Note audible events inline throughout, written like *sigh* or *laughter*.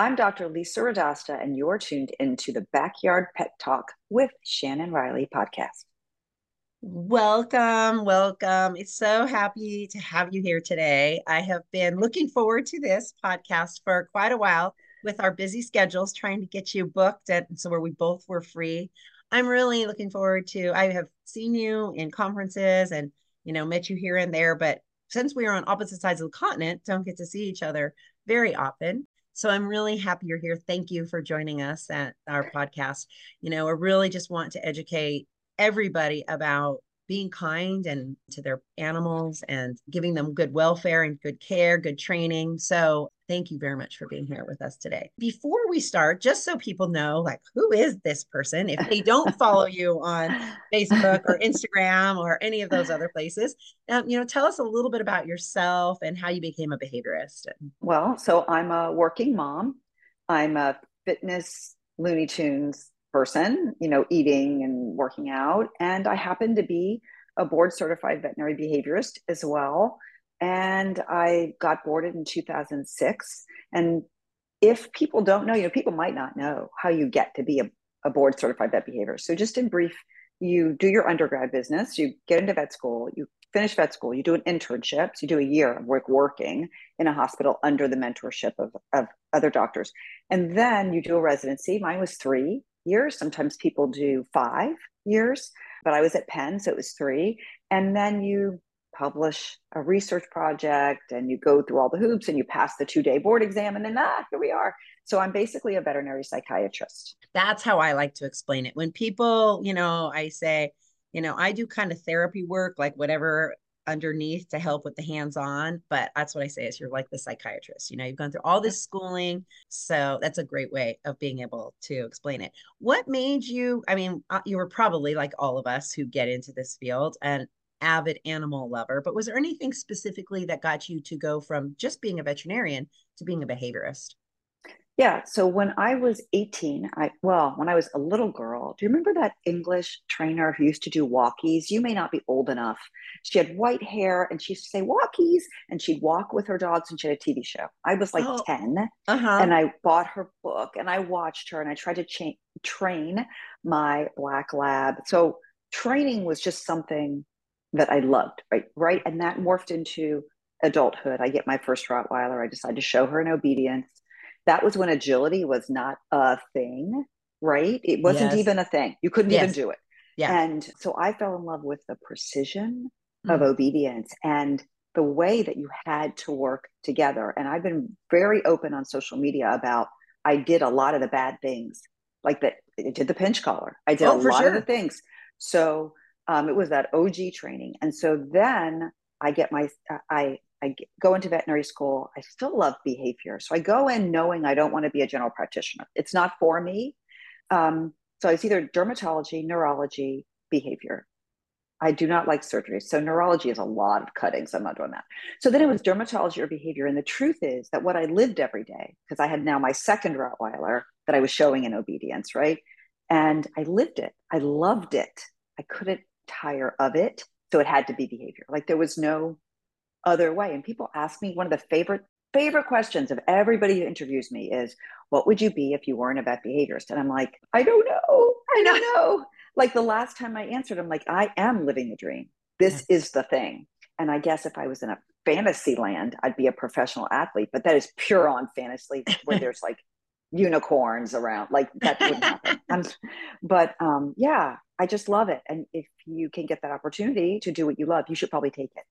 I'm Dr. Lisa Radosta, and you're tuned into the Backyard Pet Talk with Shannon Riley podcast. Welcome, welcome. It's so happy to have you here today. I have been looking forward to this podcast for quite a while with our busy schedules, trying to get you booked and so where we both were free. I'm really looking forward to I have seen you in conferences and you know met you here and there, but since we are on opposite sides of the continent, don't get to see each other very often. So I'm really happy you're here. Thank you for joining us at our podcast. You know, I really just want to educate everybody about being kind and to their animals and giving them good welfare and good care, good training. So thank you very much for being here with us today. Before we start, just so people know, like, who is this person? If they don't *laughs* follow you on Facebook or Instagram or any of those other places, um, you know, tell us a little bit about yourself and how you became a behaviorist. Well, so I'm a working mom. I'm a fitness Looney Tunes person, you know, eating and working out. And I happen to be a board certified veterinary behaviorist as well. And I got boarded in 2006. And if people don't know, you know, people might not know how you get to be a, a board certified vet behaviorist. So, just in brief, you do your undergrad business, you get into vet school, you finish vet school, you do an internship, so you do a year of work working in a hospital under the mentorship of, of other doctors. And then you do a residency. Mine was three years. Sometimes people do five years, but I was at Penn, so it was three. And then you publish a research project and you go through all the hoops and you pass the two day board exam, and then ah, here we are. So I'm basically a veterinary psychiatrist. That's how I like to explain it. When people, you know, I say, you know, I do kind of therapy work, like whatever underneath to help with the hands-on but that's what i say is you're like the psychiatrist you know you've gone through all this schooling so that's a great way of being able to explain it. What made you i mean uh, you were probably like all of us who get into this field an avid animal lover but was there anything specifically that got you to go from just being a veterinarian to being a behaviorist yeah. So when I was 18, I, well, when I was a little girl, do you remember that English trainer who used to do walkies? You may not be old enough. She had white hair and she used to say walkies and she'd walk with her dogs and she had a TV show. I was like oh, 10 uh-huh. and I bought her book and I watched her and I tried to cha- train my black lab. So training was just something that I loved, right? Right. And that morphed into adulthood. I get my first Rottweiler. I decide to show her in obedience that was when agility was not a thing, right? It wasn't yes. even a thing. You couldn't yes. even do it. Yeah. And so I fell in love with the precision mm. of obedience and the way that you had to work together. And I've been very open on social media about I did a lot of the bad things, like that. I did the pinch collar. I did oh, a lot sure. of the things. So um, it was that OG training. And so then I get my I I go into veterinary school. I still love behavior. So I go in knowing I don't want to be a general practitioner. It's not for me. Um, so it's either dermatology, neurology, behavior. I do not like surgery. So neurology is a lot of cuttings. I'm not doing that. So then it was dermatology or behavior. And the truth is that what I lived every day, because I had now my second Rottweiler that I was showing in obedience, right? And I lived it. I loved it. I couldn't tire of it. So it had to be behavior. Like there was no other way. And people ask me one of the favorite favorite questions of everybody who interviews me is, "What would you be if you weren't a vet behaviorist?" And I'm like, "I don't know. I don't know." Like the last time I answered, I'm like, "I am living the dream. This is the thing." And I guess if I was in a fantasy land, I'd be a professional athlete, but that is pure on fantasy where *laughs* there's like unicorns around. Like that wouldn't happen. *laughs* but um, yeah, I just love it. And if you can get that opportunity to do what you love, you should probably take it.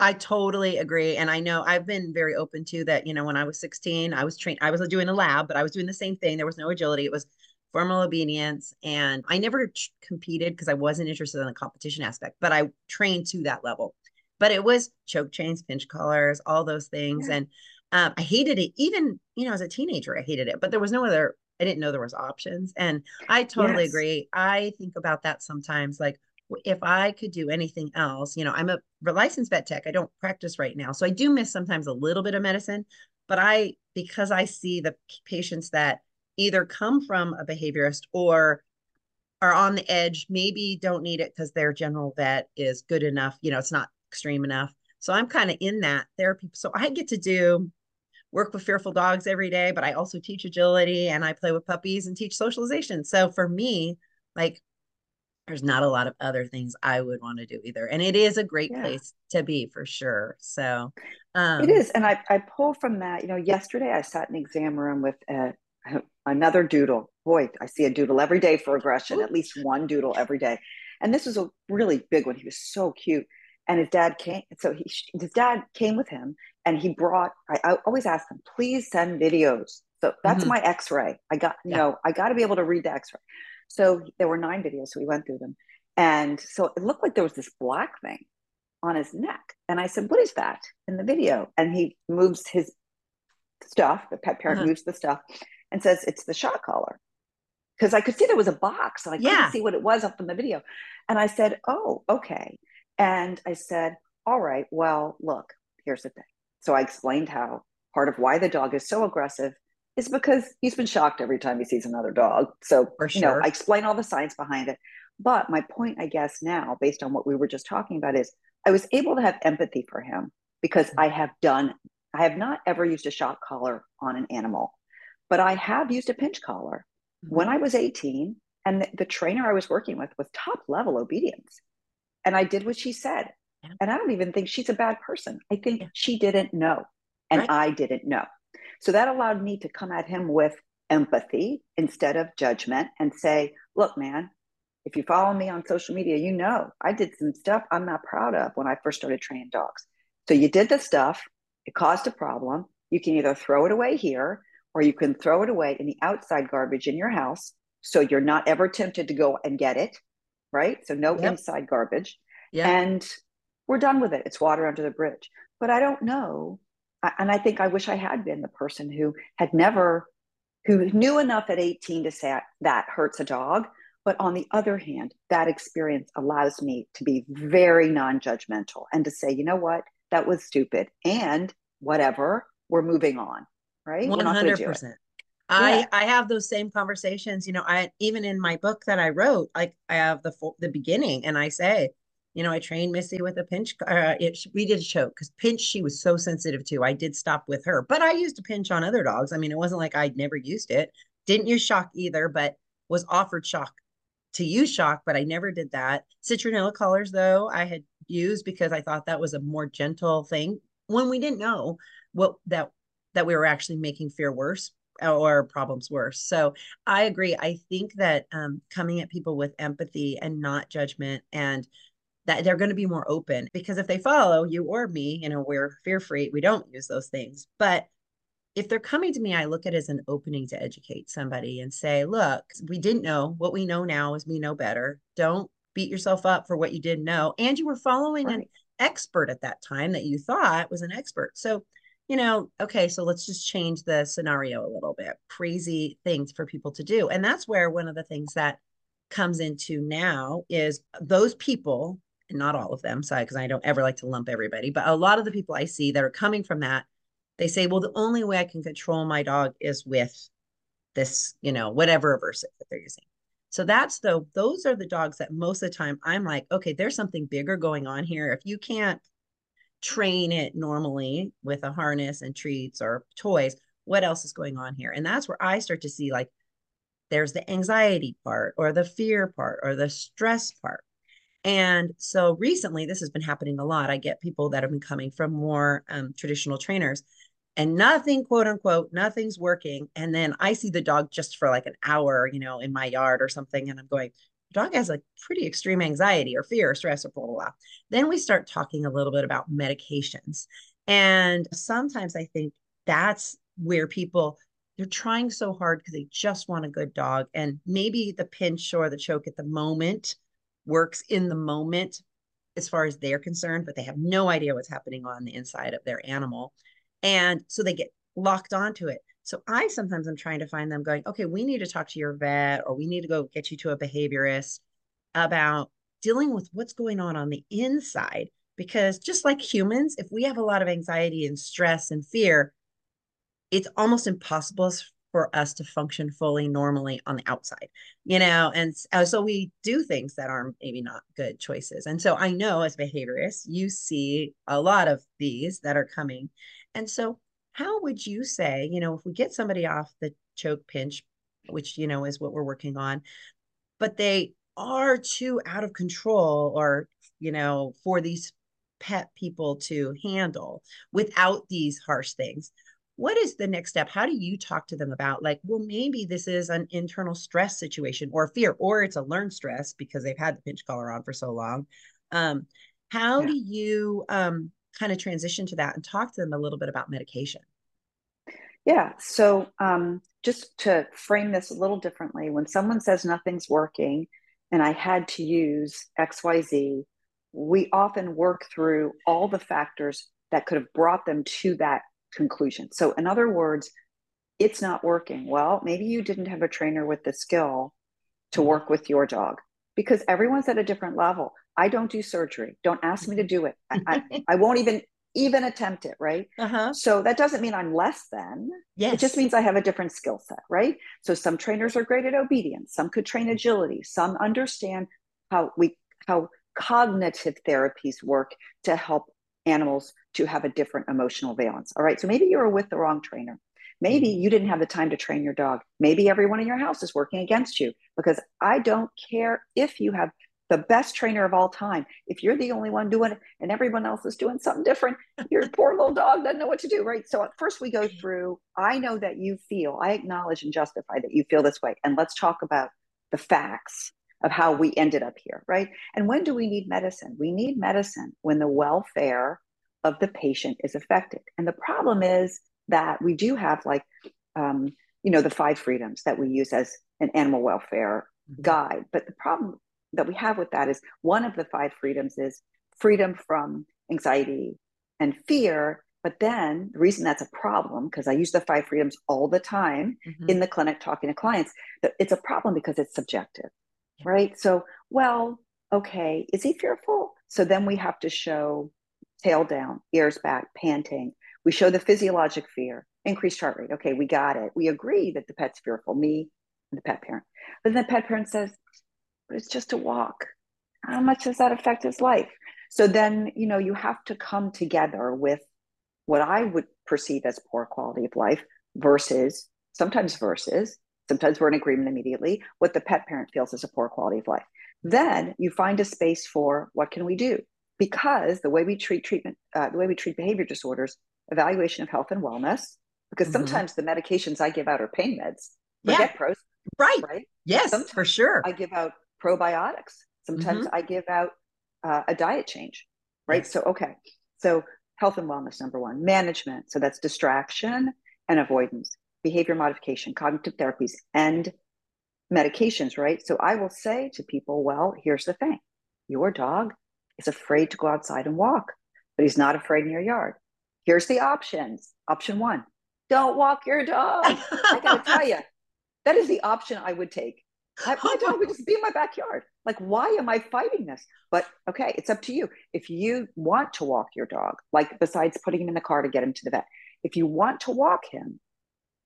I totally agree. And I know I've been very open to that. You know, when I was 16, I was trained, I was doing a lab, but I was doing the same thing. There was no agility. It was formal obedience. And I never competed because I wasn't interested in the competition aspect, but I trained to that level. But it was choke chains, pinch collars, all those things. Yeah. And um, I hated it. Even, you know, as a teenager, I hated it, but there was no other, I didn't know there was options. And I totally yes. agree. I think about that sometimes like, if I could do anything else, you know, I'm a licensed vet tech. I don't practice right now. So I do miss sometimes a little bit of medicine, but I, because I see the patients that either come from a behaviorist or are on the edge, maybe don't need it because their general vet is good enough, you know, it's not extreme enough. So I'm kind of in that therapy. So I get to do work with fearful dogs every day, but I also teach agility and I play with puppies and teach socialization. So for me, like there's not a lot of other things I would want to do either. And it is a great yeah. place to be for sure. So um, it is. And I, I pull from that, you know, yesterday I sat in exam room with a, *laughs* another doodle. Boy, I see a doodle every day for aggression, at least one doodle every day. And this was a really big one. He was so cute. And his dad came. So he, his dad came with him and he brought, I, I always ask him, please send videos. So that's mm-hmm. my x-ray. I got, you yeah. know, I got to be able to read the x-ray. So there were nine videos. So we went through them. And so it looked like there was this black thing on his neck. And I said, What is that in the video? And he moves his stuff, the pet parent uh-huh. moves the stuff and says, It's the shock collar. Because I could see there was a box and I couldn't yeah. see what it was up in the video. And I said, Oh, okay. And I said, All right, well, look, here's the thing. So I explained how part of why the dog is so aggressive is because he's been shocked every time he sees another dog. So, For you know, I explain all the science behind it. But my point, I guess, now, based on what we were just talking about, is I was able to have empathy for him because I have done, I have not ever used a shock collar on an animal, but I have used a pinch collar mm-hmm. when I was 18. And the, the, trainer I was working with was top level obedience. And I did what she said. Yeah. And I don't even think she's a bad person. I think yeah. she didn't know. And right. I didn't know. So that allowed me to come at him with empathy instead of judgment and say, look, man, if you follow me on social media, you know I did some stuff I'm not proud of when I first started training dogs. So you did the stuff, it caused a problem. You can either throw it away here or you can throw it away in the outside garbage in your house. So you're not ever tempted to go and get it, right? So no yep. inside garbage. Yep. And we're done with it. It's water under the bridge. But I don't know. And I think I wish I had been the person who had never, who knew enough at 18 to say that hurts a dog but on the other hand, that experience allows me to be very non judgmental and to say, you know what, that was stupid and whatever, we're moving on. Right. 100%. I, yeah. I have those same conversations. You know, I even in my book that I wrote, like I have the the beginning, and I say, you know, I trained Missy with a pinch. Uh, it, we did a choke because pinch she was so sensitive to. I did stop with her, but I used a pinch on other dogs. I mean, it wasn't like I'd never used it. Didn't use shock either, but was offered shock to use shock, but I never did that. Citronella collars, though, I had used because I thought that was a more gentle thing when we didn't know what that that we were actually making fear worse or problems worse. So I agree. I think that um, coming at people with empathy and not judgment and that they're going to be more open because if they follow you or me, you know, we're fear free. We don't use those things. But if they're coming to me, I look at it as an opening to educate somebody and say, look, we didn't know. What we know now is we know better. Don't beat yourself up for what you didn't know. And you were following right. an expert at that time that you thought was an expert. So, you know, okay, so let's just change the scenario a little bit. Crazy things for people to do. And that's where one of the things that comes into now is those people, not all of them, sorry, because I don't ever like to lump everybody, but a lot of the people I see that are coming from that they say, well, the only way I can control my dog is with this, you know, whatever aversive that they're using. So that's the those are the dogs that most of the time I'm like, okay, there's something bigger going on here. If you can't train it normally with a harness and treats or toys, what else is going on here? And that's where I start to see like there's the anxiety part or the fear part or the stress part. And so recently, this has been happening a lot. I get people that have been coming from more um, traditional trainers and nothing, quote unquote, nothing's working. And then I see the dog just for like an hour, you know, in my yard or something. And I'm going, the dog has like pretty extreme anxiety or fear or stress or blah, blah, blah. Then we start talking a little bit about medications. And sometimes I think that's where people, they're trying so hard because they just want a good dog. And maybe the pinch or the choke at the moment works in the moment as far as they're concerned, but they have no idea what's happening on the inside of their animal. And so they get locked onto it. So I sometimes I'm trying to find them going, okay, we need to talk to your vet or we need to go get you to a behaviorist about dealing with what's going on on the inside. Because just like humans, if we have a lot of anxiety and stress and fear, it's almost impossible for us to function fully normally on the outside, you know? And uh, so we do things that are maybe not good choices. And so I know as behaviorists, you see a lot of these that are coming and so how would you say, you know, if we get somebody off the choke pinch, which, you know, is what we're working on, but they are too out of control or, you know, for these pet people to handle without these harsh things what is the next step? How do you talk to them about like well maybe this is an internal stress situation or fear or it's a learned stress because they've had the pinch collar on for so long. Um, how yeah. do you um, kind of transition to that and talk to them a little bit about medication? Yeah so um, just to frame this a little differently when someone says nothing's working and i had to use xyz we often work through all the factors that could have brought them to that conclusion. So, in other words, it's not working. Well, maybe you didn't have a trainer with the skill to work with your dog because everyone's at a different level. I don't do surgery. Don't ask me to do it. I, I, *laughs* I won't even even attempt it, right? Uh-huh. So that doesn't mean I'm less than. Yes. It just means I have a different skill set, right? So some trainers are great at obedience, some could train agility, some understand how we how cognitive therapies work to help animals to have a different emotional valence. All right. So maybe you were with the wrong trainer. Maybe mm-hmm. you didn't have the time to train your dog. Maybe everyone in your house is working against you because I don't care if you have the best trainer of all time. If you're the only one doing it and everyone else is doing something different, your *laughs* poor little dog doesn't know what to do, right? So at first we go through, I know that you feel, I acknowledge and justify that you feel this way. And let's talk about the facts of how we ended up here, right? And when do we need medicine? We need medicine when the welfare of the patient is affected. And the problem is that we do have like, um, you know, the five freedoms that we use as an animal welfare mm-hmm. guide. But the problem that we have with that is one of the five freedoms is freedom from anxiety and fear. But then the reason that's a problem, because I use the five freedoms all the time mm-hmm. in the clinic talking to clients, that it's a problem because it's subjective right? So, well, okay, is he fearful? So then we have to show tail down, ears back, panting. We show the physiologic fear, increased heart rate. Okay, we got it. We agree that the pet's fearful, me and the pet parent. But then the pet parent says, but it's just a walk. How much does that affect his life? So then, you know, you have to come together with what I would perceive as poor quality of life versus sometimes versus Sometimes we're in agreement immediately. What the pet parent feels is a poor quality of life. Then you find a space for what can we do? Because the way we treat treatment, uh, the way we treat behavior disorders, evaluation of health and wellness. Because mm-hmm. sometimes the medications I give out are pain meds. Forget yeah. pros. Right. Right. Yes, sometimes for sure. I give out probiotics. Sometimes mm-hmm. I give out uh, a diet change. Right. Yes. So okay. So health and wellness number one. Management. So that's distraction and avoidance behavior modification, cognitive therapies, and medications, right? So I will say to people, well, here's the thing your dog is afraid to go outside and walk, but he's not afraid in your yard. Here's the options. Option one don't walk your dog. I gotta *laughs* tell you, that is the option I would take. I, my dog would just be in my backyard. Like, why am I fighting this? But okay, it's up to you. If you want to walk your dog, like besides putting him in the car to get him to the vet, if you want to walk him,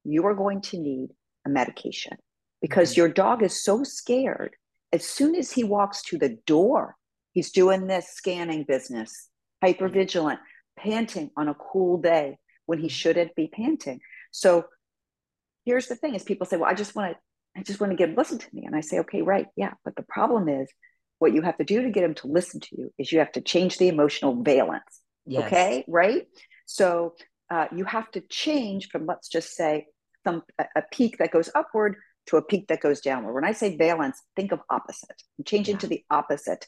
you are going to need a medication because mm-hmm. your dog is so scared. As soon as he walks to the door, he's doing this scanning business, hyper vigilant, panting on a cool day when he shouldn't be panting. So here's the thing is people say, well, I just want to, I just want to get him listen to me. And I say, okay, right. Yeah. But the problem is what you have to do to get him to listen to you is you have to change the emotional valence. Yes. Okay. Right. So uh, you have to change from, let's just say, some a peak that goes upward to a peak that goes downward. When I say valence, think of opposite. Change yeah. into the opposite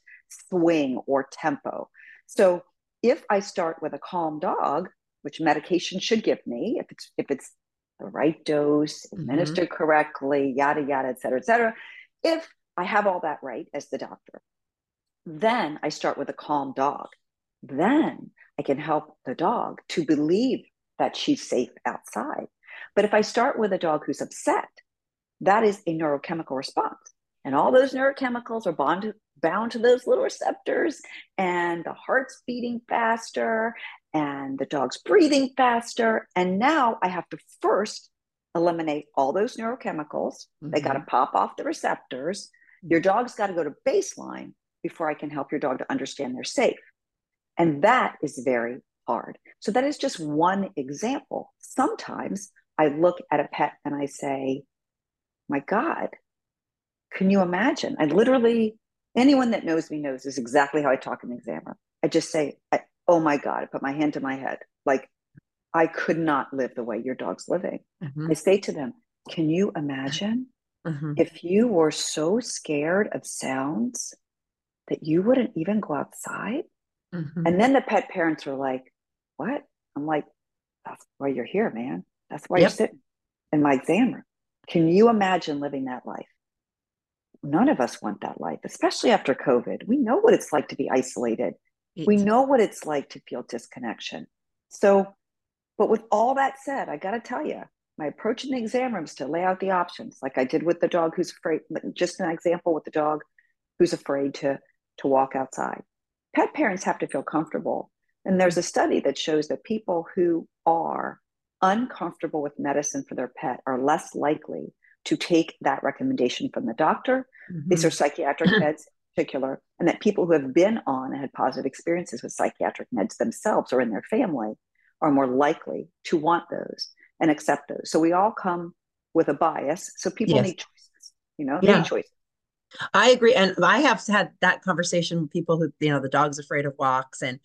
swing or tempo. So if I start with a calm dog, which medication should give me, if it's if it's the right dose, mm-hmm. administered mm-hmm. correctly, yada yada, et cetera, et cetera. If I have all that right as the doctor, then I start with a calm dog. Then I can help the dog to believe that she's safe outside. But if I start with a dog who's upset, that is a neurochemical response. And all those neurochemicals are bound to, bound to those little receptors, and the heart's beating faster, and the dog's breathing faster. And now I have to first eliminate all those neurochemicals. Mm-hmm. They got to pop off the receptors. Your dog's got to go to baseline before I can help your dog to understand they're safe. And that is very hard. So that is just one example. Sometimes I look at a pet and I say, my God, can you imagine? I literally, anyone that knows me knows is exactly how I talk in the examiner. I just say, I, oh my God, I put my hand to my head. Like, I could not live the way your dog's living. Mm-hmm. I say to them, can you imagine mm-hmm. if you were so scared of sounds that you wouldn't even go outside? Mm-hmm. And then the pet parents are like, what? I'm like, that's why you're here, man. That's why yep. you're sitting in my exam room. Can you imagine living that life? None of us want that life, especially after COVID. We know what it's like to be isolated. It's- we know what it's like to feel disconnection. So, but with all that said, I got to tell you, my approach in the exam rooms to lay out the options, like I did with the dog who's afraid. Just an example with the dog who's afraid to to walk outside. Pet parents have to feel comfortable, and there's a study that shows that people who are uncomfortable with medicine for their pet are less likely to take that recommendation from the doctor. Mm-hmm. These are psychiatric *clears throat* meds in particular, and that people who have been on and had positive experiences with psychiatric meds themselves or in their family are more likely to want those and accept those. So we all come with a bias. So people yes. need choices, you know, yeah. need choices. I agree. And I have had that conversation with people who, you know, the dog's afraid of walks and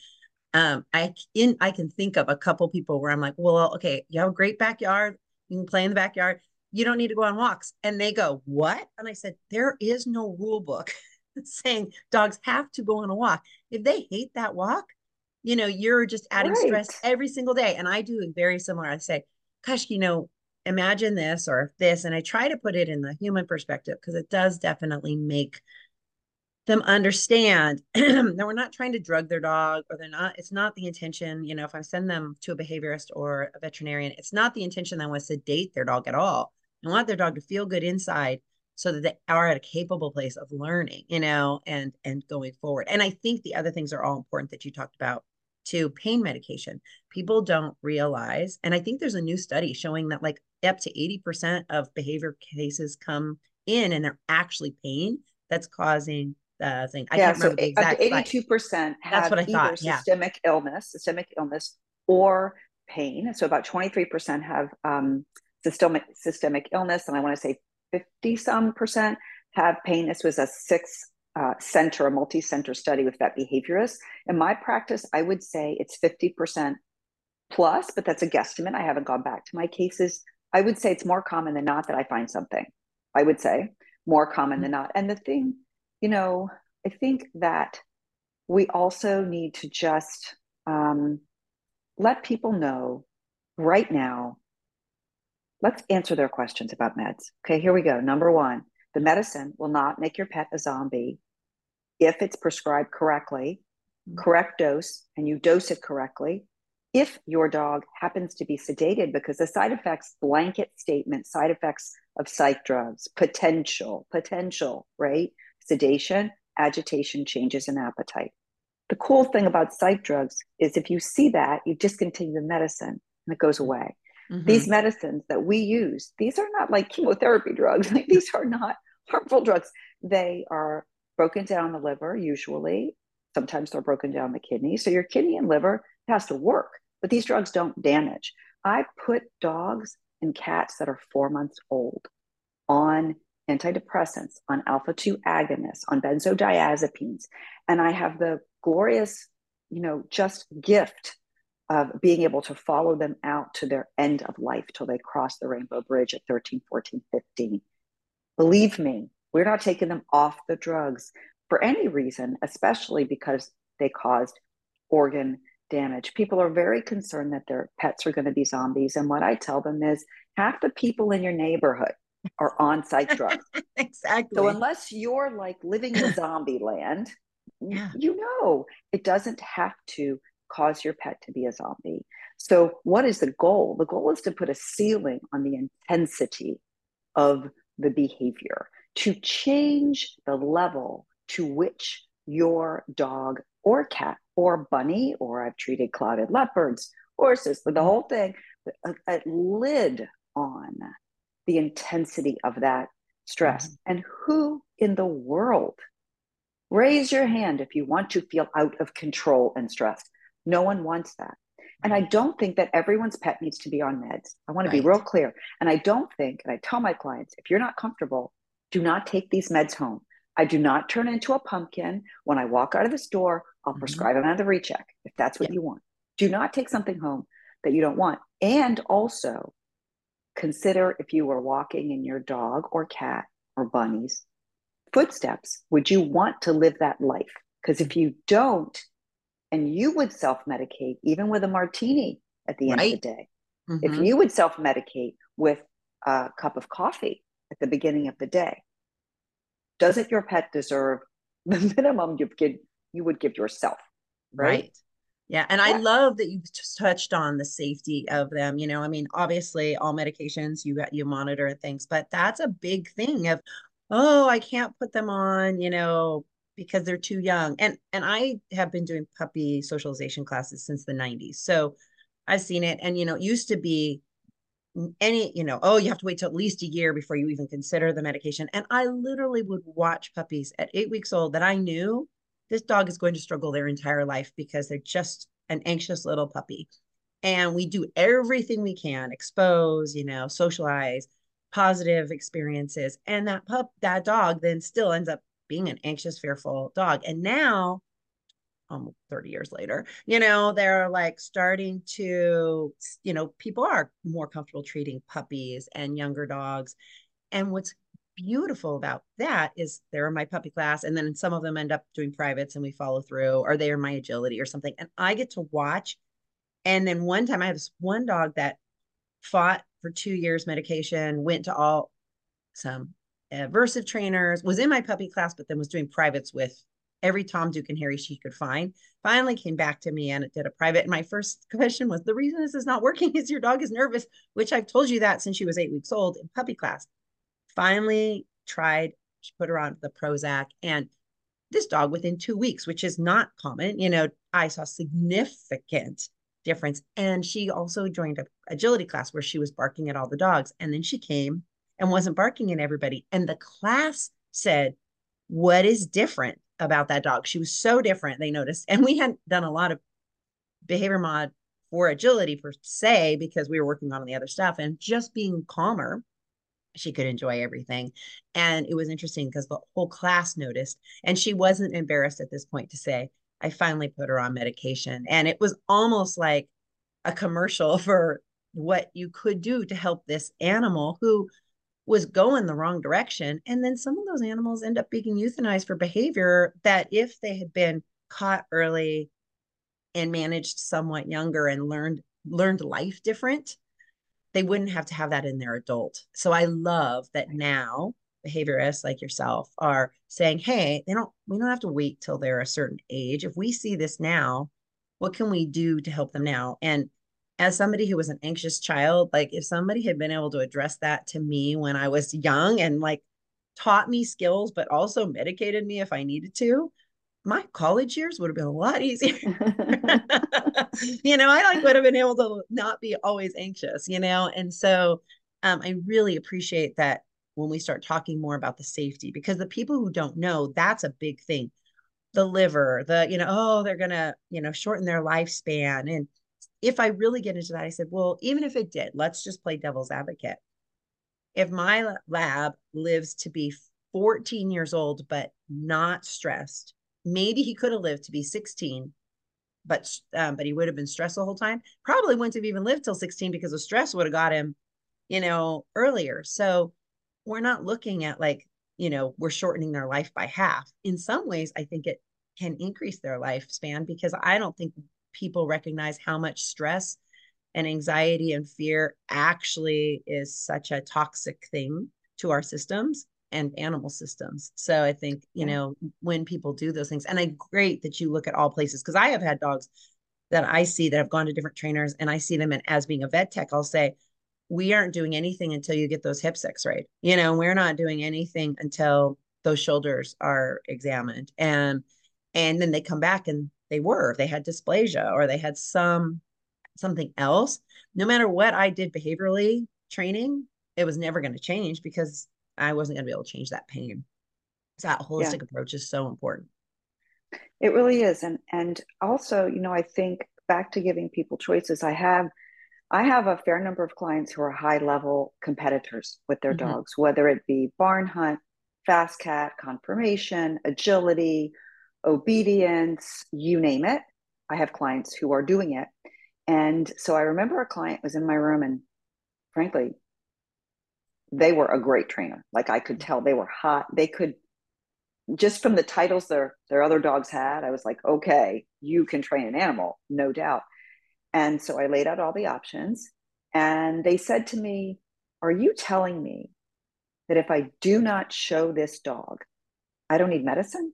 um, I in I can think of a couple people where I'm like, well, okay, you have a great backyard, you can play in the backyard, you don't need to go on walks. And they go, what? And I said, there is no rule book *laughs* saying dogs have to go on a walk. If they hate that walk, you know, you're just adding right. stress every single day. And I do very similar. I say, gosh, you know, imagine this or this. And I try to put it in the human perspective because it does definitely make them understand *clears throat* that we're not trying to drug their dog or they're not it's not the intention you know if i send them to a behaviorist or a veterinarian it's not the intention that i want to sedate their dog at all. I want their dog to feel good inside so that they are at a capable place of learning you know and and going forward. And i think the other things are all important that you talked about too pain medication. People don't realize and i think there's a new study showing that like up to 80% of behavior cases come in and they're actually pain that's causing uh, thing. I yeah, so eighty-two percent have either thought, yeah. systemic illness, systemic illness, or pain. So about twenty-three percent have um, systemic systemic illness, and I want to say fifty some percent have pain. This was a six uh, center, a multi-center study with vet behaviorists. In my practice, I would say it's fifty percent plus, but that's a guesstimate. I haven't gone back to my cases. I would say it's more common than not that I find something. I would say more common mm-hmm. than not. And the thing you know, I think that we also need to just um, let people know right now. Let's answer their questions about meds. Okay, here we go. Number one the medicine will not make your pet a zombie if it's prescribed correctly, mm-hmm. correct dose, and you dose it correctly. If your dog happens to be sedated, because the side effects blanket statement, side effects of psych drugs, potential, potential, right? Sedation, agitation, changes in appetite. The cool thing about psych drugs is if you see that, you discontinue the medicine and it goes away. Mm-hmm. These medicines that we use, these are not like chemotherapy drugs. *laughs* Like these are not harmful drugs. They are broken down the liver, usually. Sometimes they're broken down the kidney. So your kidney and liver has to work, but these drugs don't damage. I put dogs and cats that are four months old on antidepressants, on alpha 2 agonists, on benzodiazepines. And I have the glorious, you know, just gift of being able to follow them out to their end of life till they cross the rainbow bridge at 13, 14, 15. Believe me, we're not taking them off the drugs for any reason, especially because they caused organ damage. People are very concerned that their pets are going to be zombies. And what I tell them is half the people in your neighborhood are on site drugs. *laughs* exactly. So unless you're like living in *laughs* zombie land, yeah. you know it doesn't have to cause your pet to be a zombie. So what is the goal? The goal is to put a ceiling on the intensity of the behavior, to change the level to which your dog or cat or bunny, or I've treated clouded leopards, horses, the whole thing, a, a lid on the intensity of that stress. Mm-hmm. And who in the world, raise your hand if you want to feel out of control and stressed. No one wants that. And I don't think that everyone's pet needs to be on meds. I want to Right. be real clear. And I don't think, and I tell my clients, if you're not comfortable, do not take these meds home. I do not turn into a pumpkin. When I walk out of the store, I'll Mhm. prescribe another recheck if that's what Yeah. you want. Do not take something home that you don't want. And also consider if you were walking in your dog or cat or bunny's footsteps, would you want to live that life? Because if you don't, and you would self medicate even with a martini at the end of the day, if Mhm. you would self medicate with a cup of coffee at the beginning of the day, doesn't your pet deserve the *laughs* minimum you give you would give yourself? Right? Right. Yeah. And I love that you just touched on the safety of them. You know, I mean, obviously all medications you got you monitor things, but that's a big thing of, oh, I can't put them on, you know, because they're too young. And and I have been doing puppy socialization classes since the 90s. So I've seen it. And you know, it used to be any, you know, oh, you have to wait till at least a year before you even consider the medication. And I literally would watch puppies at eight weeks old that I knew this dog is going to struggle their entire life because they're just an anxious little puppy. And we do everything we can, expose, you know, socialize, positive experiences. And that pup, that dog then still ends up being an anxious, fearful dog. And now almost 30 years later, you know, they're like starting to, you know, people are more comfortable treating puppies and younger dogs. And what's beautiful about that is they're in my puppy class, and then some of them end up doing privates and we follow through, or they are my agility or something. And I get to watch. And then one time I have this one dog that fought for two years medication, went to all some aversive trainers, was in my puppy class, but then was doing privates with every Tom, Duke, and Harry she could find. Finally came back to me and it did a private. And my first *laughs* question was, the reason this is not working is your dog is nervous, which I've told you that since she was eight weeks old in puppy class. Finally tried, she put her on the Prozac and this dog within two weeks, which is not common, you know, I saw significant difference. And she also joined a agility class where she was barking at all the dogs. And then she came and wasn't barking at everybody. And the class said, What is different about that dog? She was so different, they noticed. And we hadn't done a lot of behavior mod for agility per se, because we were working on the other stuff and just being calmer. She could enjoy everything. And it was interesting because the whole class noticed, and she wasn't embarrassed at this point to say, I finally put her on medication. And it was almost like a commercial *laughs* for what you could do to help this animal who was going the wrong direction. And then some of those animals end up being euthanized for behavior that if they had been caught early and managed somewhat younger and learned learned life different, they wouldn't have to have that in their adult. So I love that now behaviorists like yourself are saying, hey, they don't we don't have to wait till they're a certain age. If we see this now, what can we do to help them now? And as somebody who was an anxious child, like if somebody had been able to address that to me when I was young and like taught me skills, but also medicated me if I needed to, my college years would have been a lot easier. *laughs* *laughs* you know, I like would have been able to not be always anxious, you know? And so um, I really appreciate that when we start talking more about the safety, because the people who don't know, that's a big thing. The liver, the, you know, oh, they're going to, you know, shorten their lifespan. And if I really get into that, I said, well, even if it did, let's just play devil's advocate. If my lab lives to be 14 years old, but not stressed, maybe he could have lived to be 16 but um, but he would have been stressed the whole time. Probably wouldn't have even lived till 16 because the stress would have got him you know earlier. So we're not looking at like you know we're shortening their life by half. In some ways i think it can increase their lifespan because i don't think people recognize how much stress and anxiety and fear actually is such a toxic thing to our systems and animal systems. So I think, you know, when people do those things, and I great that you look at all places because I have had dogs that I see that have gone to different trainers and I see them and as being a vet tech, I'll say, we aren't doing anything until you get those hips x-rayed. You know, we're not doing anything until those shoulders are examined. And and then they come back and they were, they had dysplasia or they had some something else. No matter what I did behaviorally training, it was never going to change because I wasn't going to be able to change that pain. So that holistic yeah. approach is so important. It really is, and and also, you know, I think back to giving people choices, I have I have a fair number of clients who are high level competitors with their mm-hmm. dogs, whether it be barn hunt, fast cat, conformation, agility, obedience, you name it. I have clients who are doing it. And so I remember a client was in my room and frankly, they were a great trainer. Like I could tell they were hot. They could just from the titles their their other dogs had, I was like, okay, you can train an animal, no doubt. And so I laid out all the options. And they said to me, Are you telling me that if I do not show this dog, I don't need medicine?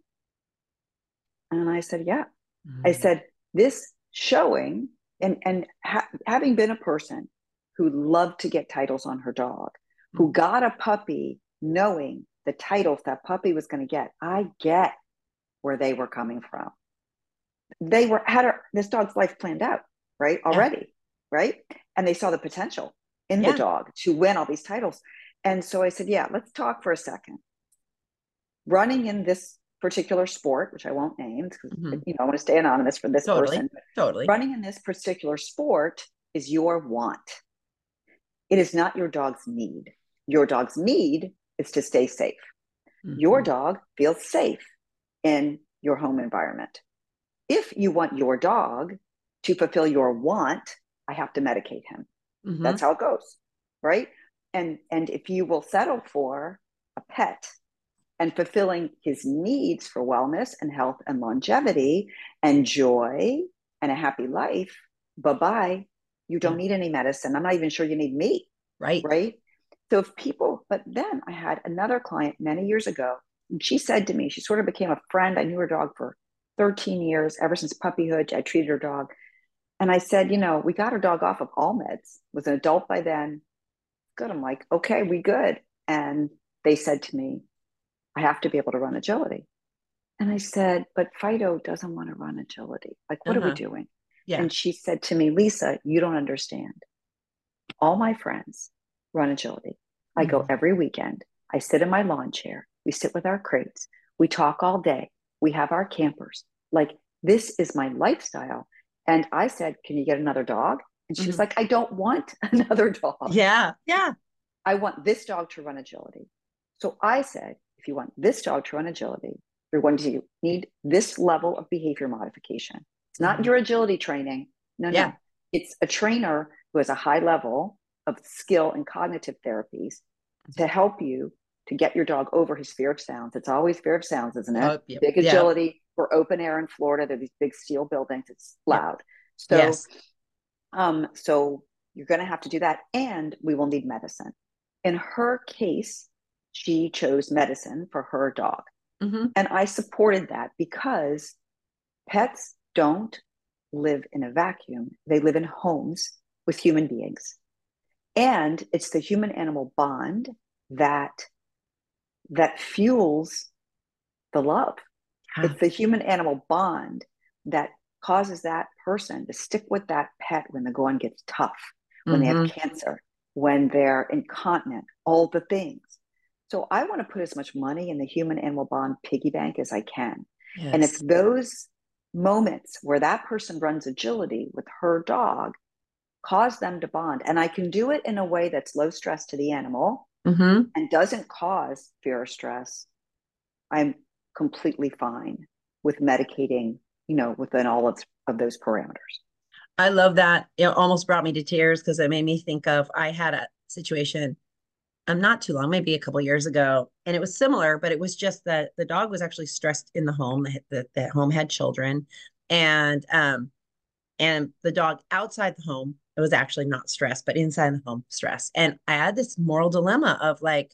And I said, Yeah. Mm-hmm. I said, This showing, and, and ha- having been a person who loved to get titles on her dog, who got a puppy knowing the titles that puppy was going to get, I get where they were coming from. They were had her, this dog's life planned out right already yeah. right and they saw the potential in yeah. the dog to win all these titles and so i said yeah let's talk for a second running in this particular sport which i won't name because mm-hmm. you know i want to stay anonymous for this totally. person totally running in this particular sport is your want it is not your dog's need your dog's need is to stay safe mm-hmm. your dog feels safe in your home environment if you want your dog to fulfill your want, I have to medicate him. Mm-hmm. That's how it goes, right? And and if you will settle for a pet and fulfilling his needs for wellness and health and longevity and joy and a happy life, bye-bye. You don't need any medicine. I'm not even sure you need me. Right. Right. So if people, but then I had another client many years ago, and she said to me, she sort of became a friend. I knew her dog for 13 years, ever since puppyhood. I treated her dog. And I said, you know, we got her dog off of all meds, was an adult by then. Good. I'm like, okay, we good. And they said to me, I have to be able to run agility. And I said, but Fido doesn't want to run agility. Like, what uh-huh. are we uh-huh. doing? Yeah. And she said to me, Lisa, you don't understand. All my friends run agility. I go mm-hmm. every weekend. I sit in my lawn chair. We sit with our crates. We talk all day. We have our campers. Like, this is my lifestyle. And I said, Can you get another dog? And she mm-hmm. was like, I don't want *laughs* another dog. Yeah. Yeah. I want this dog to run agility. So I said, if you want this dog to run agility, you're going to need this level of behavior modification. It's not mm-hmm. your agility training. No, yeah. no. It's a trainer who has a high level of skill and cognitive therapies to help you to get your dog over his fear of sounds. It's always fear of sounds, isn't it? Oh, yep. Big agility, we're open air in Florida. There are these big steel buildings. It's loud. So, yes. um, so you're going to have to do that, and we will need medicine. In her case, she chose medicine for her dog, mm-hmm. and I supported that because pets don't live in a vacuum. They live in homes with human beings, and it's the human animal bond that that fuels the love it's the human animal bond that causes that person to stick with that pet when the going gets tough, when mm-hmm. they have mm-hmm. cancer, when they're incontinent, all the things. So I want to put as much money in the human animal bond piggy bank as I can. Yes. And it's those moments where that person runs agility with her dog cause them to bond, and I can do it in a way that's low stress to the animal mm-hmm. and doesn't cause fear or stress, I'm completely fine with medicating, you know, within all of, of those parameters. I love that. It almost brought me to tears because it made me think of I had a situation um not too long, maybe a couple years ago, and it was similar, but it was just that the dog was actually stressed in the home. That the home had children, and um, and the dog outside the home it was actually not stress, but inside the home stress. And I had this moral dilemma of like,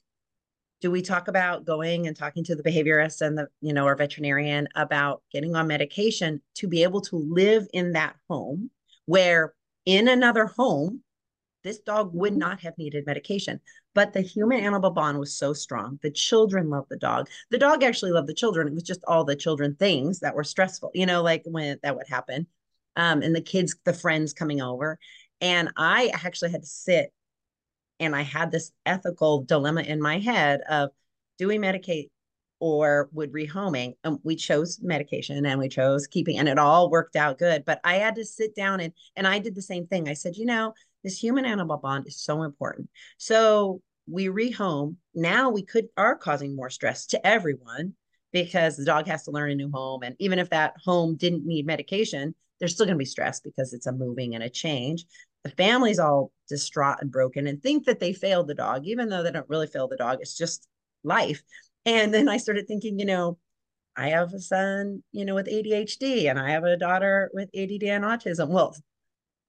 do we talk about going and talking to the behaviorist and the you know our veterinarian about getting on medication to be able to live in that home where in another home this dog would not have needed medication? But the human animal bond was so strong. The children loved the dog. The dog actually loved the children. It was just all the children things that were stressful you know like when that would happen. Um, and the kids the friends coming over and i actually had to sit and I had this ethical dilemma in my head of do we medicate or would rehoming. And we chose medication and we chose keeping, and it all worked out good. But I had to sit down and and I did the same thing. I said, you know, this human animal bond is so important. So we rehome. Now we could are causing more stress to everyone because the dog has to learn a new home. And even if that home didn't need medication, there's still going to be stress because it's a moving and a change. The family's all distraught and broken and think that they failed the dog, even though they don't really fail the dog. It's just life. And then I started thinking, you know, I have a son, you know, with ADHD and I have a daughter with ADD and autism. Well,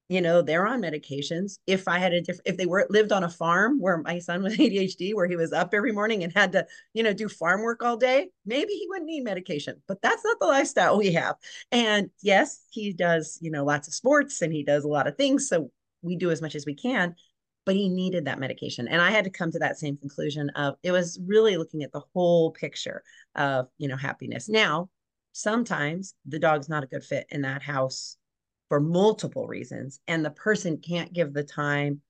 you know they're on medications. If i had a different if they were lived on a farm where my son with *laughs* adhd where he was up every morning and had to you know do farm work all day maybe he wouldn't need medication but that's not the lifestyle we have. And yes he does you know lots of sports and he does a lot of things so we do as much as we can but he needed that medication. And i had to come to that same conclusion of it was really looking at the whole picture of you know happiness. Now sometimes the dog's not a good fit in that house for multiple reasons and the person can't give the time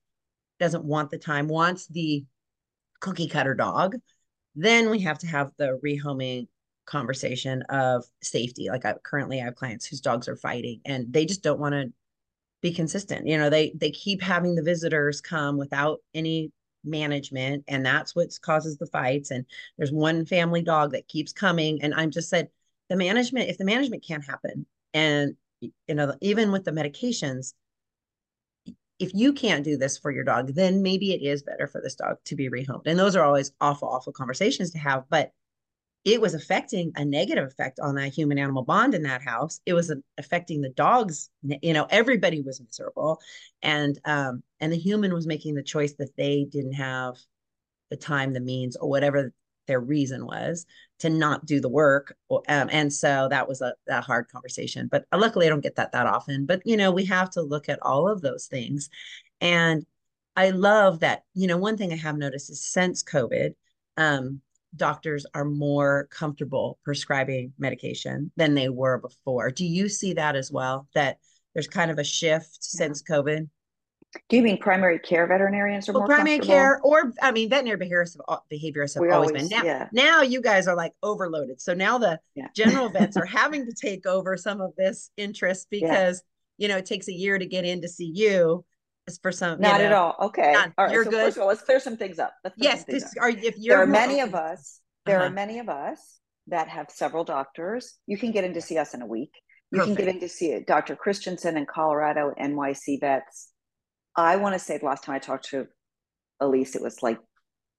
doesn't want the time wants the cookie cutter dog then we have to have the rehoming conversation of safety. Like I currently have clients whose dogs are fighting and they just don't want to be consistent. You know they they keep having the visitors come without any management and that's what causes the fights and there's one family dog that keeps coming and I'm just said the management if the management can't happen and you know, even with the medications, if you can't do this for your dog, then maybe it is better for this dog to be rehomed. And those are always awful, awful conversations to have. But it was affecting a negative effect on that human animal bond in that house. It was affecting the dogs. You know, everybody was miserable, and um, and the human was making the choice that they didn't have the time, the means, or whatever their reason was to not do the work um, and so that was a, a hard conversation but uh, luckily i don't get that that often but you know we have to look at all of those things. And i love that you know one thing i have noticed is since covid um, doctors are more comfortable prescribing medication than they were before. Do you see that as well that there's kind of a shift yeah. since covid do you mean primary care veterinarians are well, more primary care or I mean veterinary behaviorists have, behaviorists have always, always, been. Now, yeah. now you guys are like overloaded. So now the yeah. *laughs* general vets are having to take over some of this interest because yeah. you know it takes a year to get in to see you. It's for some not you know, at all. Okay. Not, all right. You're so good. First of all, let's clear some things up. yes. Things this, up. Are, if you're there are many of us. There uh-huh. are many of us that have several doctors. You can get in to see us in a week. You Perfect. can get in to see Dr. Christensen in Colorado, NYC vets I want to say the last time I talked to Elise, it was like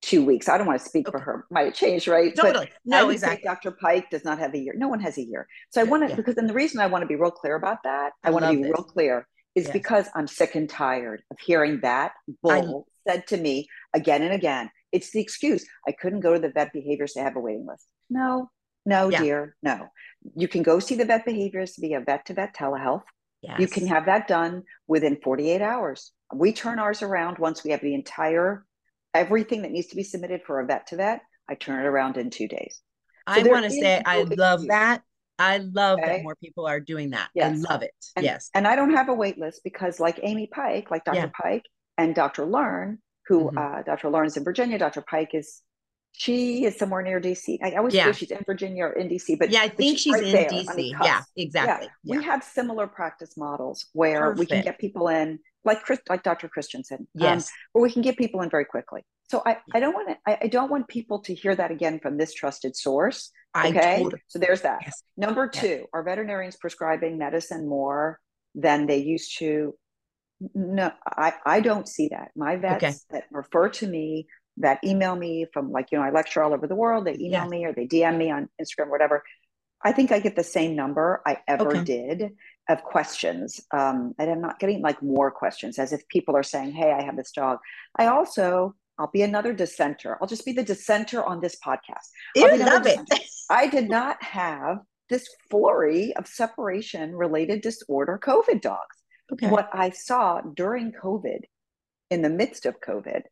two weeks. I don't want to speak okay. for her. Might change, right? Totally. But no, exactly. Dr. Pike does not have a year. No one has a year. So I want to, yeah. because then the reason I want to be real clear about that, I, I want to be real clear, is yes. because I'm sick and tired of hearing that bull I, said to me again and again. It's the excuse. I couldn't go to the vet behaviors to have a waiting list. No, no, yeah. dear, no. You can go see the vet behaviors via vet to vet telehealth. Yes. You can have that done within 48 hours. We turn ours around once we have the entire everything that needs to be submitted for a vet to vet. I turn it around in two days. So I want to say I love that. I love okay. that more people are doing that. Yes. I love it. And, yes. And I don't have a wait list because like Amy Pike, like Dr. Yeah. Pike and Dr. Learn, who mm-hmm. uh, Dr. Learn's in Virginia, Dr. Pike is she is somewhere near DC. I always yeah. she's in Virginia or in DC, but yeah, I think she's, right in there, DC. Yeah, exactly. Yeah. Yeah. We have similar practice models where Perfect. we can get people in, like Chris, like Dr. Christensen, um, yes, um, where we can get people in very quickly. So I, I don't want to, I, I, don't want people to hear that again from this trusted source. Okay, totally. so there's that. Yes. Number two, yes. are veterinarians prescribing medicine more than they used to? No, I, I don't see that. My vets okay. that refer to me that email me from like you know I lecture all over the world. They email yeah. me or they DM me on Instagram, whatever. I think I get the same number I ever okay. did of questions, um, and I'm not getting like more questions as if people are saying, "Hey, I have this dog." I also I'll be another dissenter. I'll just be the dissenter on this podcast. You love it. I did not have this flurry of separation related disorder COVID dogs. Okay. What I saw during COVID, in the midst of COVID,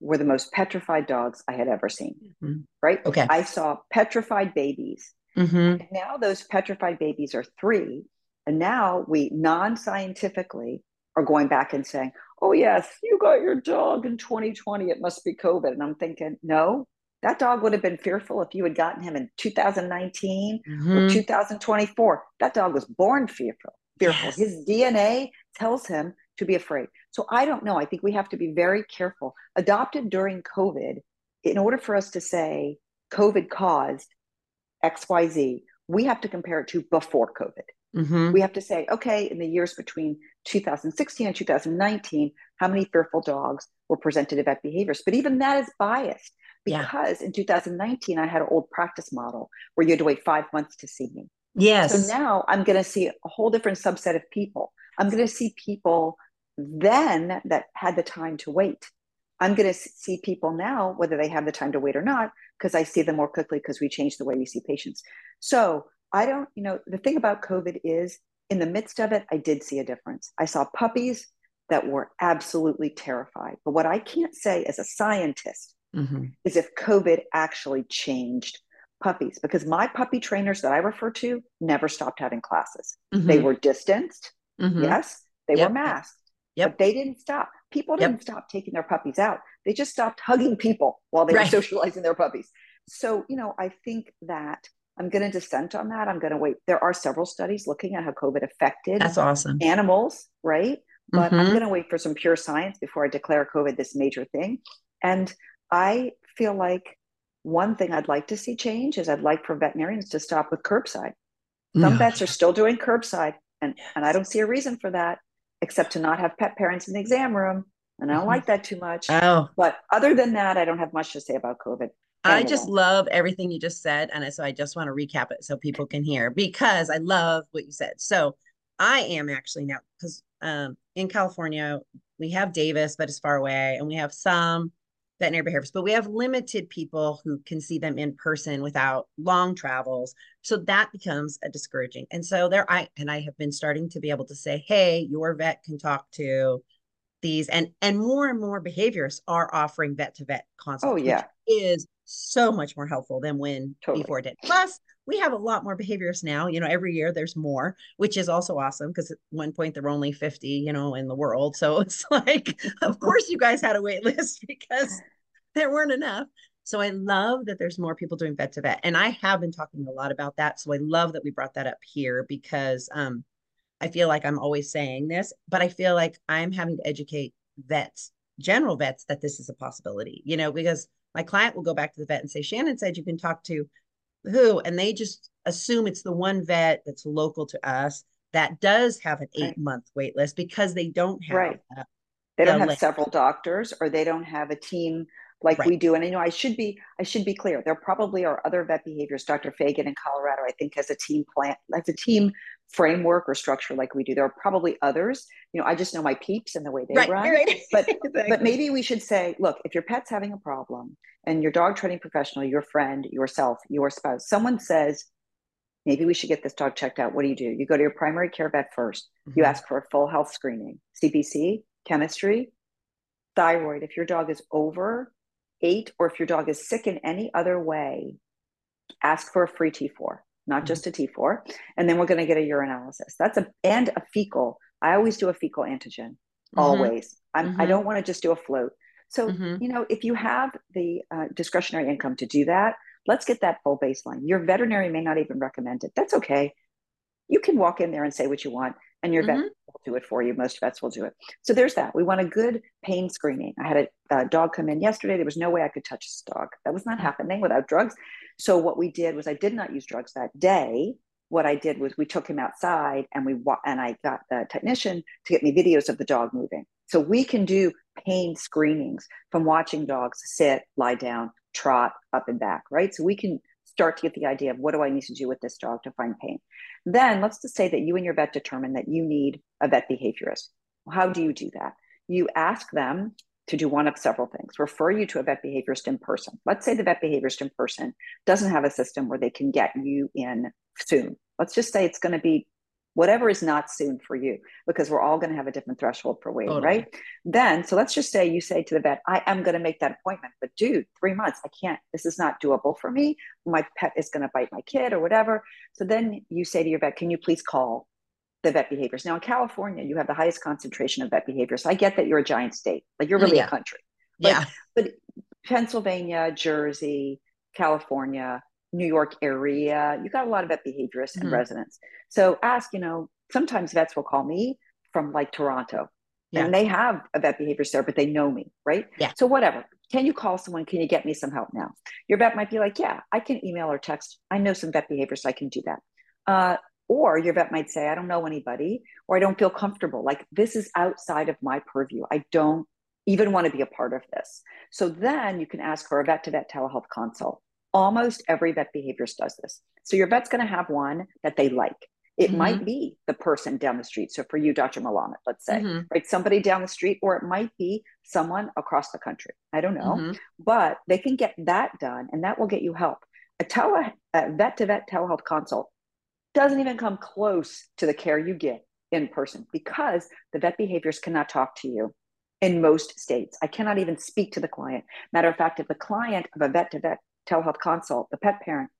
were the most petrified dogs I had ever seen. Mm-hmm. Right? Okay. I saw petrified babies. Mm-hmm. now those petrified babies are three. And now we non scientifically are going back and saying, oh, yes, you got your dog in 2020. It must be COVID. And I'm thinking, no, That dog would have been fearful if you had gotten him in 2019 mm-hmm. or 2024. That dog was born fearful. Fearful. Yes. His DNA tells him to be afraid. So I don't know. I think we have to be very careful. Adopted during COVID, in order for us to say COVID caused XYZ, we have to compare it to before COVID. Mm-hmm. We have to say, okay, in the years between 2016 and 2019, how many fearful dogs were presented vet behaviors? But even that is biased because yeah. in 2019, I had an old practice model where you had to wait five months to see me. Yes. So now I'm going to see a whole different subset of people. I'm going to see people then that had the time to wait. I'm going to see people now, whether they have the time to wait or not, because I see them more quickly because we changed the way we see patients. So I don't, you know, the thing about COVID is in the midst of it, I did see a difference. I saw puppies that were absolutely terrified. But what I can't say as a scientist mm-hmm. is if COVID actually changed puppies, because my puppy trainers that I refer to never stopped having classes. Mm-hmm. They were distanced, mm-hmm. yes, they yep. were masked, yep. but they didn't stop. People didn't yep. stop taking their puppies out. They just stopped hugging people while they right. were socializing their puppies. So, you know, I think that I'm going to dissent on that. I'm going to wait. There are several studies looking at how COVID affected That's awesome. animals, right? But mm-hmm. I'm going to wait for some pure science before I declare COVID this major thing. And I feel like one thing I'd like to see change is I'd like for veterinarians to stop with curbside. Some no. vets are still doing curbside, and, yes. and I don't see a reason for that except to not have pet parents in the exam room. And I don't mm-hmm. like that too much. Oh. But other than that, I don't have much to say about COVID. I just love everything you just said. And so I just want to recap it so people can hear because I love what you said. So I am actually now, because um, in California, we have Davis, but it's far away, and we have some veterinary behaviors, but we have limited people who can see them in person without long travels. So that becomes a discouraging. And so there I and I have been starting to be able to say, hey, your vet can talk to these and and more and more behaviorists are offering vet to vet oh, consults. Oh yeah. is so much more helpful than when totally. before it did. Plus, we have a lot more behaviorists now. You know, every year there's more, which is also awesome because at one point there were only 50, you know, in the world. So *laughs* it's like, of course, you guys had a wait list *laughs* because there weren't enough. So I love that there's more people doing vet to vet. And I have been talking a lot about that. So I love that we brought that up here because um, I feel like I'm always saying this, but I feel like I'm having to educate vets, general vets, that this is a possibility, you know, because my client will go back to the vet and say, Shannon said you can talk to who and they just assume it's the one vet that's local to us that does have an eight right. month wait list because they don't have right. they don't have list. several doctors or they don't have a team like right. we do and i know i should be i should be clear there probably are other vet behaviors dr fagan in colorado i think has a team plan has a team framework or structure like we do. There are probably others. You know i just know my peeps and the way they right, run. right. *laughs* but but maybe we should say look if your pet's having a problem and your dog training professional your friend yourself your spouse someone says maybe we should get this dog checked out. What do you do? You go to your primary care vet 1st mm-hmm. you ask for a full health screening cbc chemistry thyroid. If your dog is over eight or if your dog is sick in any other way ask for a free t4 not mm-hmm. just a T4. And then we're going to get a urinalysis. That's a and a fecal. I always do a fecal antigen. Mm-hmm. Always. I'm, mm-hmm. I don't want to just do a float. So mm-hmm. you know, if you have the uh, discretionary income to do that, let's get that full baseline. Your veterinarian may not even recommend it. That's okay. You can walk in there and say what you want, and your vet mm-hmm. will do it for you. Most vets will do it. So there's that. We want a good pain screening. I had a, a dog come in yesterday. There was no way I could touch this dog. That was not mm. happening without drugs. So what we did was I did not use drugs that day. What I did was we took him outside and we and I got the technician to get me videos of the dog moving. So we can do pain screenings from watching dogs sit, lie down, trot up and back, right? So we can start to get the idea of what do I need to do with this dog to find pain. Then let's just say that you and your vet determine that you need a vet behaviorist. How do you do that? You ask them to do one of several things refer you to a vet behaviorist in person. Let's say the vet behaviorist in person doesn't have a system where they can get you in soon. Let's just say it's going to be whatever is not soon for you because we're all going to have a different threshold for waiting, totally. right? Then, so let's just say you say to the vet, I am going to make that appointment, but dude, three months, I can't, this is not doable for me. My pet is going to bite my kid or whatever. So then you say to your vet, can you please call the vet behaviors. Now in California, you have the highest concentration of vet behaviors. I get that you're a giant state, like you're really yeah. a country. Yeah. But Pennsylvania, Jersey, California, New York area, you got a lot of vet behaviorists and Mhm. residents. So ask, you know, sometimes vets will call me from like Toronto Yeah. and they have a vet behaviorist there, but they know me, right? Yeah. So whatever. Can you call someone? Can you get me some help now? Your vet might be like, yeah, I can email or text. I know some vet behaviorists. I can do that. Uh, or your vet might say, I don't know anybody, or I don't feel comfortable. Like this is outside of my purview. I don't even want to be a part of this. So then you can ask for a vet to vet telehealth consult. Almost every vet behaviorist does this. So your vet's going to have one that they like. It Mhm. might be the person down the street. So for you, Dr. Malamet, let's say, Mhm. right? Somebody down the street, or it might be someone across the country. I don't know, Mhm. but they can get that done and that will get you help. A tele a vet to vet telehealth consult doesn't even come close to the care you get in person because the vet behaviors cannot talk to you in most states. I cannot even speak to the client. Matter of fact, if the client of a vet to vet telehealth consult, the pet parent,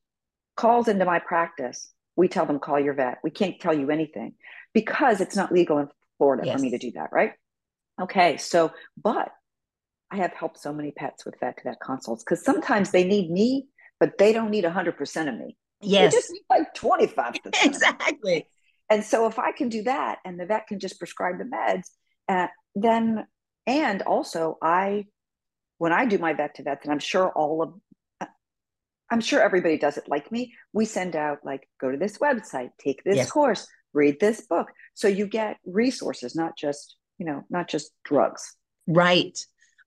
calls into my practice, we tell them call your vet. We can't tell you anything because it's not legal in Florida for me to do that, right? Okay, so but I have helped so many pets with vet to vet consults because sometimes they need me, but they don't need 100% of me. They Yes. just need like 25%. *laughs* Exactly. And so if I can do that and the vet can just prescribe the meds, uh, then, and also I, when I do my vet to vets, and I'm sure all of, I'm sure everybody does it like me, we send out like, go to this website, take this Yes. course, read this book. So you get resources, not just, you know, not just drugs. Right.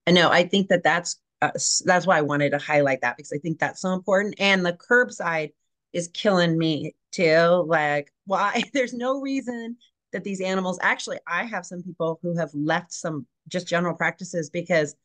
I know. I think that that's uh, that's why I wanted to highlight that because I think that's so important. And the curbside is killing me too. Like, why? *laughs* There's no reason that these animals. Actually, I have some people who have left some just general practices because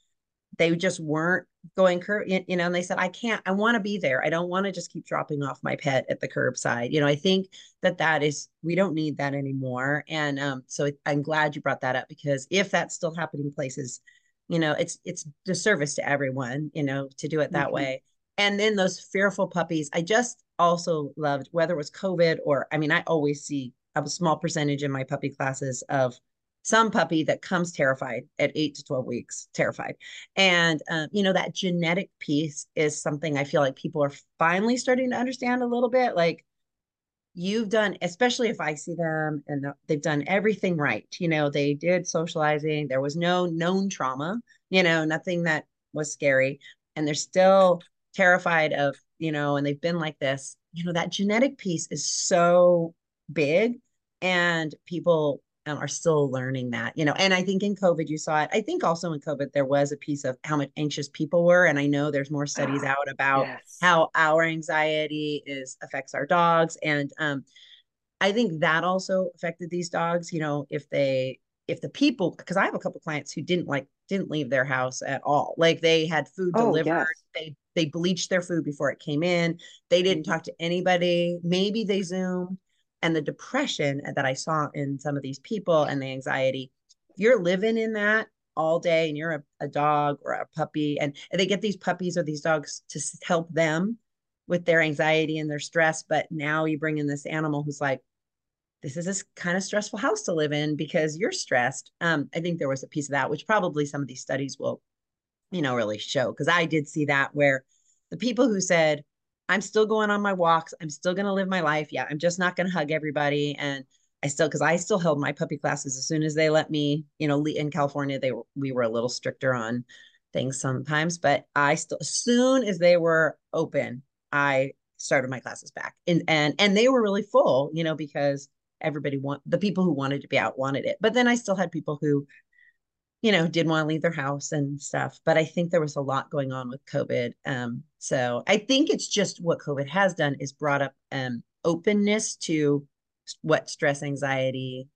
they just weren't going curb. You know, and they said, "I can't. I want to be there. I don't want to just keep dropping off my pet at the curbside." You know, I think that that is we don't need that anymore. And um, so I'm glad you brought that up because if that's still happening places you know it's it's disservice to everyone you know to do it that Mhm. way and then those fearful puppies i just also loved whether it was covid or i mean i always see a small percentage in my puppy classes of some puppy that comes terrified at 8 to 12 weeks terrified. And um, you know that genetic piece is something i feel like people are finally starting to understand a little bit like you've done especially if i see them and they've done everything right you know they did socializing there was no known trauma you know nothing that was scary and they're still terrified of you know and they've been like this. You know that genetic piece is so big and people are still learning that you know and i think in covid you saw it i think also in covid there was a piece of how much anxious people were and i know there's more studies out about Yes. how our anxiety is affects our dogs and um i think that also affected these dogs you know if they if the people because i have a couple clients who didn't like didn't leave their house at all like they had food Oh, delivered yes. they they bleached their food before it came in they didn't Mhm. talk to anybody maybe they zoomed and the depression that i saw in some of these people and the anxiety if you're living in that all day and you're a, a dog or a puppy and, they get these puppies or these dogs to help them with their anxiety and their stress but now you bring in this animal who's like this is this kind of stressful house to live in because you're stressed. Um i think there was a piece of that which probably some of these studies will you know really show because i did see that where the people who said i'm still going on my walks. I'm still going to live my life. Yeah i'm just not going to hug everybody. And i still because i still held my puppy classes. As soon as they let me you know in california they were we were a little stricter on things sometimes but i still as soon as they were open i started my classes back. And and and they were really full you know because everybody want the people who wanted to be out wanted it. But then i still had people who you know, didn't want to leave their house and stuff. But I think there was a lot going on with COVID. Um, so I think it's just what COVID has done is brought up um, openness to what stress anxiety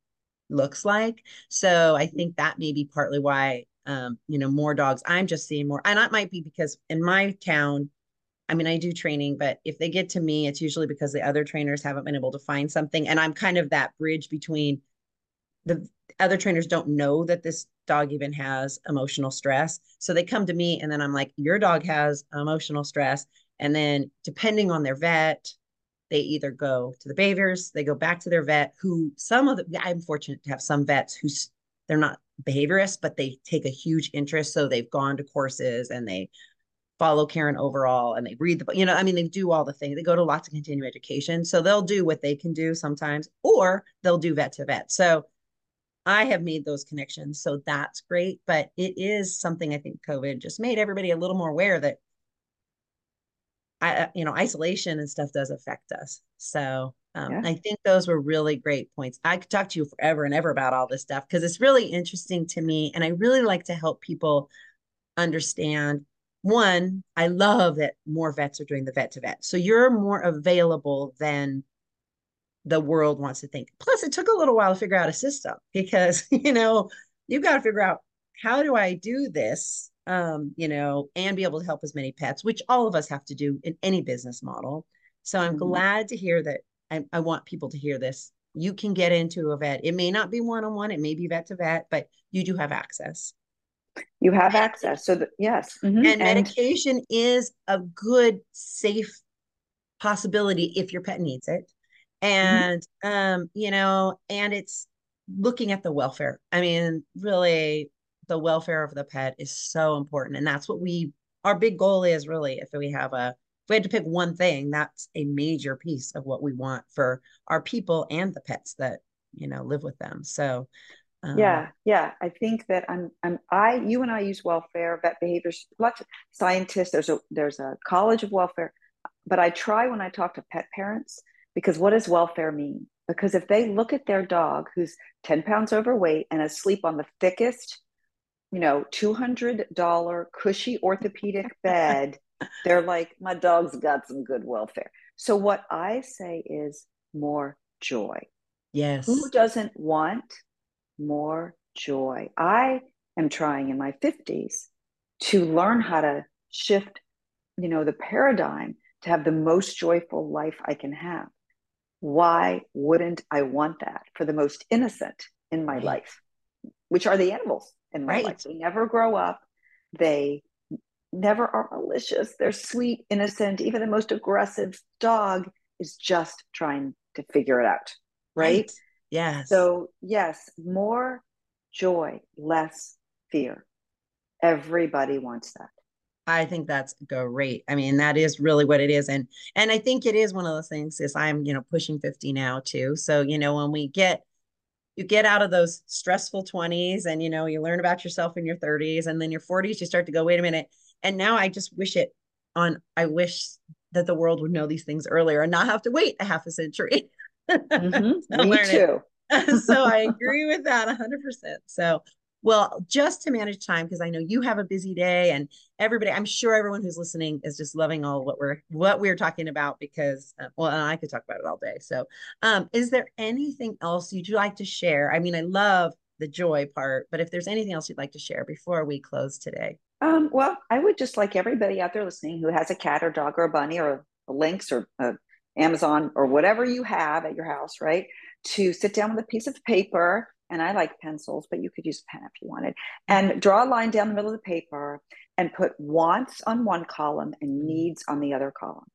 looks like. So I think that may be partly why, um, you know, more dogs. I'm just seeing more, and that might be because in my town, I mean, I do training, but if they get to me, it's usually because the other trainers haven't been able to find something. And I'm kind of that bridge between the other trainers don't know that this dog even has emotional stress. So they come to me and then I'm like, your dog has emotional stress. And then depending on their vet, they either go to the behaviors, they go back to their vet, who some of the, I'm fortunate to have some vets who they're not behaviorists, but they take a huge interest. So they've gone to courses and they follow Karen Overall and they read the, you know, I mean, they do all the things. They go to lots of continuing education. So they'll do what they can do sometimes, or they'll do vet to vet. So I have made those connections. So that's great. But it is something I think COVID just made everybody a little more aware that I, you know, isolation and stuff does affect us. So um, yeah. I think those were really great points. I could talk to you forever and ever about all this stuff because it's really interesting to me. And I really like to help people understand one, I love that more vets are doing the vet to vet. So you're more available than the world wants to think. Plus, it took a little while to figure out a system because, *laughs* you know, you've got to figure out how do I do this, um, you know, and be able to help as many pets, which all of us have to do in any business model. So I'm mm-hmm. glad to hear that. I, I want people to hear this. You can get into a vet. It may not be one on one, it may be vet to vet, but you do have access. You have access. So, that, yes. Mm-hmm. And, and medication is a good, safe possibility if your pet needs it. Mm-hmm. And, mm-hmm. um, you know, and it's looking at the welfare. I mean, really, the welfare of the pet is so important. And that's what we, our big goal is really if we have a, if we had to pick one thing, that's a major piece of what we want for our people and the pets that, you know, live with them. So, um, yeah, yeah. I think that I'm, I'm, I, you and I use welfare, vet behaviors, lots of scientists. There's a, there's a college of welfare, but I try when I talk to pet parents because what does welfare mean? Because if they look at their dog who's 10 pounds overweight and asleep on the thickest, you know, $200 cushy orthopedic *laughs* bed, they're like, my dog's got some good welfare. So what I say is more joy. Yes. Who doesn't want more joy. I am trying in my 50s to learn how to shift, you know, the paradigm to have the most joyful life I can have. Why wouldn't I want that for the most innocent in my life, which are the animals in my right. life? They never grow up. They never are malicious. They're sweet, innocent. Even the most aggressive dog is just trying to figure it out. right. right. Yes. So, yes, more joy, less fear. Everybody wants that. I think that's great. I mean, that is really what it is. And and I think it is one of those things is I'm, you know, pushing 50 now too. So, you know, when we get you get out of those stressful 20s and you know, you learn about yourself in your 30s and then your 40s you start to go, wait a minute. And now I just wish it on I wish that the world would know these things earlier and not have to wait a half a century. *laughs* Mm-hmm. Me too. *laughs* so I *laughs* agree with that 100%. So, well, just to manage time, because I know you have a busy day and everybody, I'm sure everyone who's listening is just loving all what we're, what we're talking about because, uh, well, I could talk about it all day. So, um, is there anything else you'd like to share? I mean, I love the joy part, but if there's anything else you'd like to share before we close today. Um, well, I would just like everybody out there listening who has a cat or dog or a bunny or a lynx or a Amazon or whatever you have at your house, right? To sit down with a piece of paper, and I like pencils, but you could use a pen if you wanted, and draw a line down the middle of the paper and put wants on one column and mm-hmm. needs on the other column.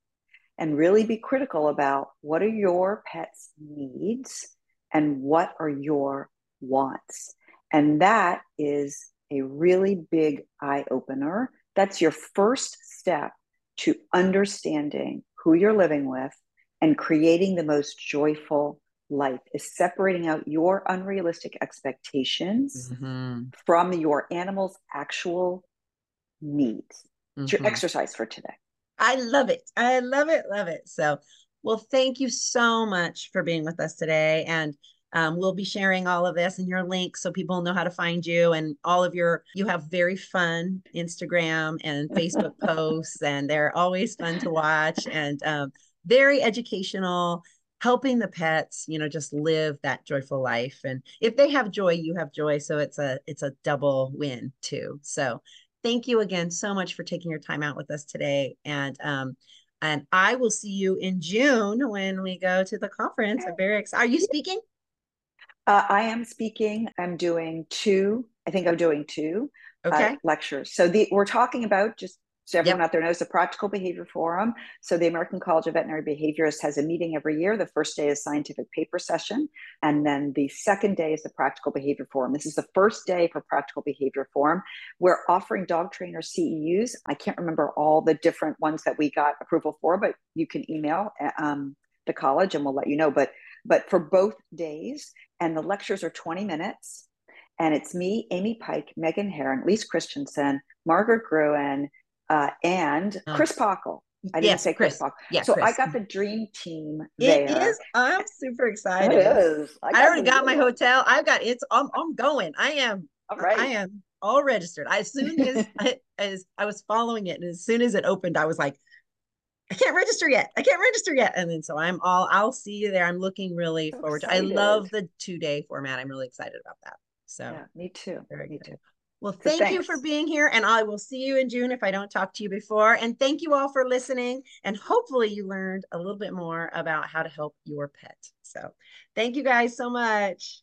And really be critical about what are your pet's needs and what are your wants. And that is a really big eye opener. That's your first step to understanding who you're living with and creating the most joyful life is separating out your unrealistic expectations mm-hmm. from your animal's actual needs. Mm-hmm. It's your mm-hmm. exercise for today. I love it. I love it. Love it. So, well, thank you so much for being with us today. And um, we'll be sharing all of this and your links so people know how to find you and all of your, you have very fun Instagram and *laughs* Facebook posts, and they're always fun to watch. And um, very educational helping the pets you know just live that joyful life and if they have joy you have joy so it's a it's a double win too. So thank you again so much for taking your time out with us today and um and i will see you in june when we go to the conference. I'm very excited are you speaking? Uh, i am speaking. I'm doing two i think i'm doing two uh, okay. uh, lectures. So the we're talking about just So everyone yep. out there knows the Practical Behavior Forum. So the American College of Veterinary Behaviorists has a meeting every year. The first day is scientific paper session, and then the second day is the Practical Behavior Forum. This is the first day for Practical Behavior Forum. We're offering dog trainer CEUs. I can't remember all the different ones that we got approval for, but you can email um, the college and we'll let you know. But but for both days, and the lectures are 20 minutes. And it's me, Amy Pike, Meghan Herron, Lise Christensen, Margaret Gruen, uh, and oh. Chris Pachel. I didn't yes, say Chris, Chris. Yeah, so Chris. I got the dream team there. It is. I'm *laughs* super excited. It is. I, I already got my hotel. I've got it's. I'm, I'm going. I am. All right. I am all registered. I, as soon as *laughs* I, as I was following it, and as soon as it opened, I was like, I can't register yet. I can't register yet. And then so I'm all. I'll see you there. I'm looking really so forward excited. to. I love the two day format. I'm really excited about that. So yeah, me too. Very me good. too. Well, thank Thanks. you for being here. And I will see you in June if I don't talk to you before. And thank you all for listening. And hopefully you learned a little bit more about how to help your pet. So thank you guys so much.